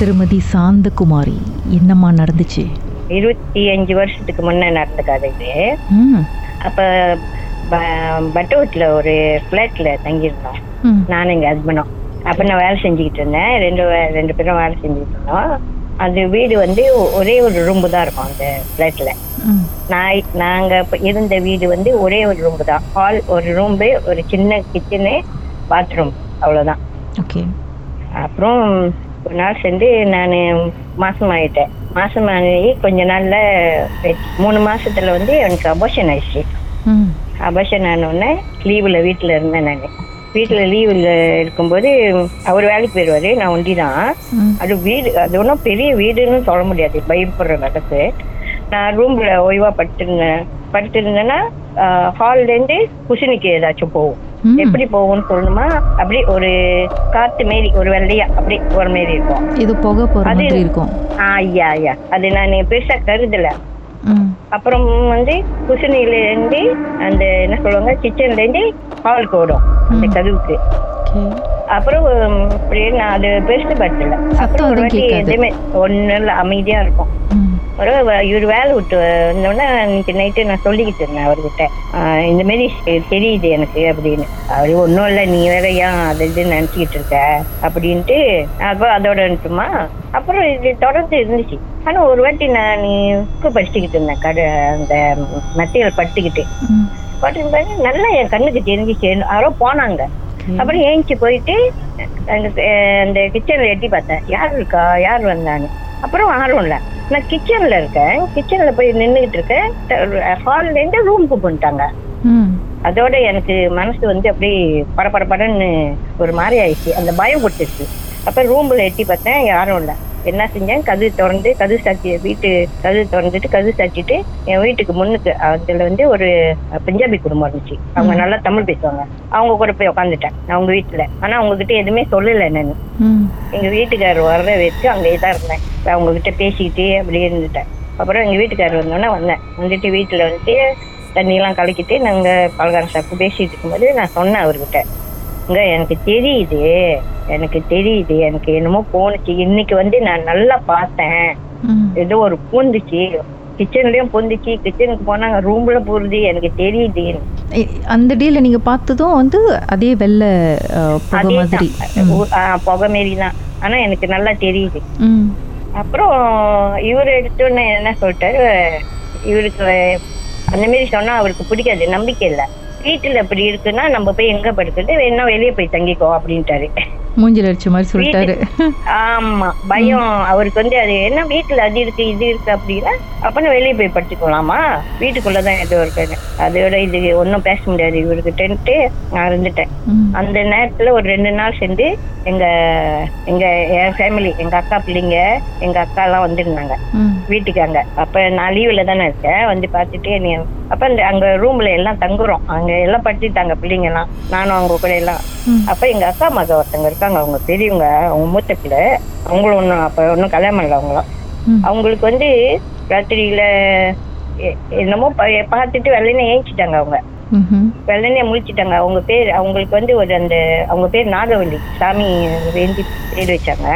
திருமதி சாந்தகுமாரி என்னம்மா நடந்துச்சு? இருபத்தி அஞ்சு வருஷத்துக்கு முன்னே நடந்த கதை இது. அப்போ பட்டோட்டில் ஒரு ஃப்ளாட்டில் தங்கியிருந்தோம். நானும் எங்கள் ஹஸ்பண்டும் அப்போ நான் வேலை செஞ்சுக்கிட்டு இருந்தேன். ரெண்டு ரெண்டு பேரும் வேலை செஞ்சுக்கிட்டு இருந்தோம். அந்த வீடு வந்து ஒரே ஒரு ரூம்பு தான் இருக்கும் அந்த ஃப்ளாட்டில். நான் நாங்கள் இருந்த வீடு வந்து ஒரே ஒரு ரூம்பு தான். ஹால் ஒரு ரூம்பு ஒரு சின்ன கிச்சனு பாத்ரூம் அவ்வளோதான் ஓகே அப்புறம் ஒரு நாள் சேர்ந்து நான் மாசம் ஆயிட்டேன் மாசம் ஆகி கொஞ்ச நாள்ல மூணு மாசத்துல வந்து எனக்கு அபார்ஷன் ஆயிடுச்சு. ம். அபார்ஷன் ஆனோடனே லீவில் வீட்டில் இருந்தேன் நான். வீட்டில் லீவில் இருக்கும்போது அவர் வேலைக்கு போயிடுவாரு நான் ஒண்டி தான் அது வீடு அது ஒன்றும் பெரிய வீடுன்னு சொல்ல முடியாது பயப்படுற அளவுக்கு. நான் ரூம்ல ஓய்வா படுத்திருந்தேன். படுத்திருந்தேன்னா ஹால்லேருந்து குசினிக்கு ஏதாச்சும் போகும். எப்படி போகும்னு சொல்லணுமா? அப்படி ஒரு காத்து மாரி ஒரு வெள்ளையா அப்படி ஒரு மாரி இருக்கும். இது புகை மாதிரி இருக்கும். ஆ, ஐயா ஐயா. அது நான் பெருசா கருதல. அப்புறம் வந்து குசினில இருந்து அந்த என்ன சொல்லுவாங்க கிச்சன்ல இருந்து ஹாலுக்கு ஓடும் அந்த கதவுக்கு. அப்புறம் அப்படியே நான் அது பெருசு பட்டல அப்புறம் ஒரு வாட்டி. எதுவுமே இல்லை அமைதியா இருக்கும். இவர் வேலை விட்டு வந்தோடனே இன்னைக்கு நைட்டு நான் சொல்லிக்கிட்டு இருந்தேன் அவர்கிட்ட. இந்த மாதிரி தெ- தெரியுது எனக்கு அப்படின்னு. அவரு ஒன்றும் இல்லை நீ வேற ஏன் அது இது நினச்சிக்கிட்டு இருக்க? அப்படின்ட்டு அப்போ அதோட இருந்துட்டுமா அப்புறம் இது தொடர்ந்து இருந்துச்சு. ஆனா ஒரு வாட்டி நான் நீ புக்கு படிச்சுக்கிட்டு இருந்தேன் கடை அந்த மெட்டீரியல் படிச்சுக்கிட்டு ம். படிச்சுட்டு நல்லா என் கண்ணுக்கு தெரிஞ்சிச்சு. யாரோ போனாங்க. அப்புறம் ஏஞ்சி போயிட்டு அந்த கிச்சன்ல எட்டி பார்த்தேன். யார் இருக்கா? யார் வந்தான்னு? அப்புறம் இல்லை. நான் கிச்சன்ல இருக்கேன். கிச்சன்ல போய் நின்றுகிட்டு இருக்கேன். ஹால்ல இருந்து ரூமுக்கு போட்டாங்க அதோட எனக்கு மனசு வந்து அப்படியே படபடபடன்னு ஒரு மாதிரி ஆயிடுச்சு. அந்த பயம் கொடுத்துருச்சு அப்ப ரூம்ல எட்டி பார்த்தேன் யாரும் இல்லை. என்ன செஞ்சேன்? கதவு திறந்து கதவு சாத்தி வீட்டு கதவு திறந்துட்டு கதவு சாத்திட்டு என் வீட்டுக்கு முன்னுக்கு அதுல வந்து ஒரு பஞ்சாபி குடும்பம் இருந்துச்சு. அவங்க நல்லா தமிழ் பேசுவாங்க. அவங்க கூட போய் உட்காந்துட்டேன் அவங்க வீட்டுல. ஆனா அவங்க கிட்ட எதுவுமே சொல்லலை நான். எங்க வீட்டுக்காரர் வர்ற வச்சு அங்கேயே தான் இருந்தேன். அவங்க கிட்ட பேசிக்கிட்டே அப்படியே இருந்துட்டேன். அப்புறம் எங்க வீட்டுக்காரர் வந்தோடனே வந்தேன். வந்துட்டு வீட்டுல வந்துட்டு தண்ணியெல்லாம் கலக்கிட்டு நாங்க பலகாரம் சாப்பிட்டு பேசிட்டு இருக்கும்போது நான் சொன்னேன் அவர்கிட்ட. இங்க எனக்கு தெரியுது எனக்கு தெரியுது எனக்கு என்னமோ போனுச்சு இன்னைக்கு வந்து நான் நல்லா பார்த்தேன். ஏதோ ஒரு பூந்துச்சு. கிச்சன்லயும் பூந்துச்சு. கிச்சனுக்கு போனாங்க ரூம்ல போறது எனக்கு தெரியுது. அந்த டேல நீங்க பார்த்ததும் வந்து அதே வெள்ளை புகை மாதிரி. புகை மாரி தான் ஆனா எனக்கு நல்லா தெரியுது. அப்புறம் இவர் எடுத்தோன்னே என்ன சொல்லிட்டாரு? இவருக்கு அந்த மாதிரி சொன்னா அவருக்கு பிடிக்காது. நம்பிக்கை இல்லை. வீட்டுல அப்படி இருக்குன்னா நம்ம போய் எங்க படுக்கிறது? வேணா வெளியே போய் தங்கிக்கோ அப்படின்ட்டாரு. மூஞ்சில அடிச்ச மாதிரி சொல்லிட்டாரு. ஆமா பயம். அவருக்கு வந்து அது என்ன வீட்டுல அது இருக்கு இது இருக்கு அப்படின்னா அப்பனா வெளியே போய் படுத்துக்கலாமா வீட்டுக்குள்ளதான் ஏதோ இருக்குன்னு அதோட இது ஒன்றும் பேச முடியாது. இவருக்கிட்டன்ட்டு நான் இருந்துட்டேன். அந்த நேரத்துல ஒரு ரெண்டு நாள் சேர்ந்து எங்க எங்க என் ஃபேமிலி எங்க அக்கா பிள்ளைங்க எங்க அக்கா எல்லாம் வந்திருந்தாங்க வீட்டுக்கு அங்க. அப்ப நான் லீவ்ல தானே இருக்கேன். வந்து பார்த்துட்டு நீ அப்ப அந்த அங்க ரூம்ல எல்லாம் தங்குறோம். அங்க எல்லாம் படிச்சுட்டாங்க பிள்ளைங்க எல்லாம் நானும் அவங்க கூட எல்லாம். அப்ப எங்க அக்கா மக ஒருத்தங்க இருக்காங்க. அவங்க பெரியவங்க அவங்க மூத்த பிள்ளை. அவங்களும் ஒன்றும் அப்ப ஒன்றும் கல்யாணம் இல்லை அவங்களும். அவங்களுக்கு வந்து ராத்திரியில என்னமோ பார்த்துட்டு வெள்ளனே ஏஞ்சிட்டாங்க அவங்க. வெள்ளனே முழிச்சிட்டாங்க. அவங்க பேர் அவங்களுக்கு வந்து ஒரு அந்த அவங்க பேர் நாகவல்லி. சாமி வேண்டி பேர் வச்சாங்க.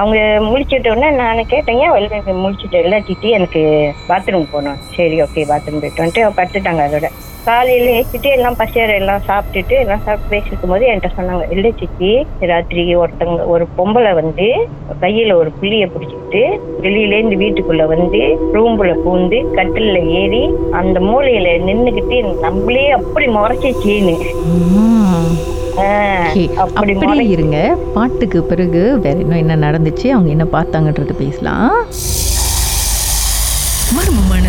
அவங்க முழிச்சிட்ட உடனே நான் கேட்டேன் ஏன் வெளில முழிச்சிட்டு? இல்லை சித்தி எனக்கு பாத்ரூம் போகணும். சரி ஓகே பாத்ரூம் போயிட்டு வந்துட்டு படுத்துட்டாங்க அதோட. காலையில ஏற்றிட்டு எல்லாம் பசியார எல்லாம் சாப்பிட்டுட்டு எல்லாம் சாப்பிட்டு பேசிருக்கும் போது என்கிட்ட சொன்னாங்க இல்லை சித்தி ராத்திரி ஒருத்தங்க ஒரு பொம்பளை வந்து கையில ஒரு புளிய பிடிச்சிக்கிட்டு வெளியில இருந்து வீட்டுக்குள்ள வந்து ரூம்புல பூந்து கட்டில்ல ஏறி அந்த மூலையில நின்னுக்கிட்டு நம்மளே அப்படி முறைச்சிச்சின்னு அப்படியே இருங்க. பாட்டுக்கு பிறகு வேற இன்னும் என்ன நடந்துச்சு அவங்க என்ன பார்த்தாங்கன்றது பேசலாம்.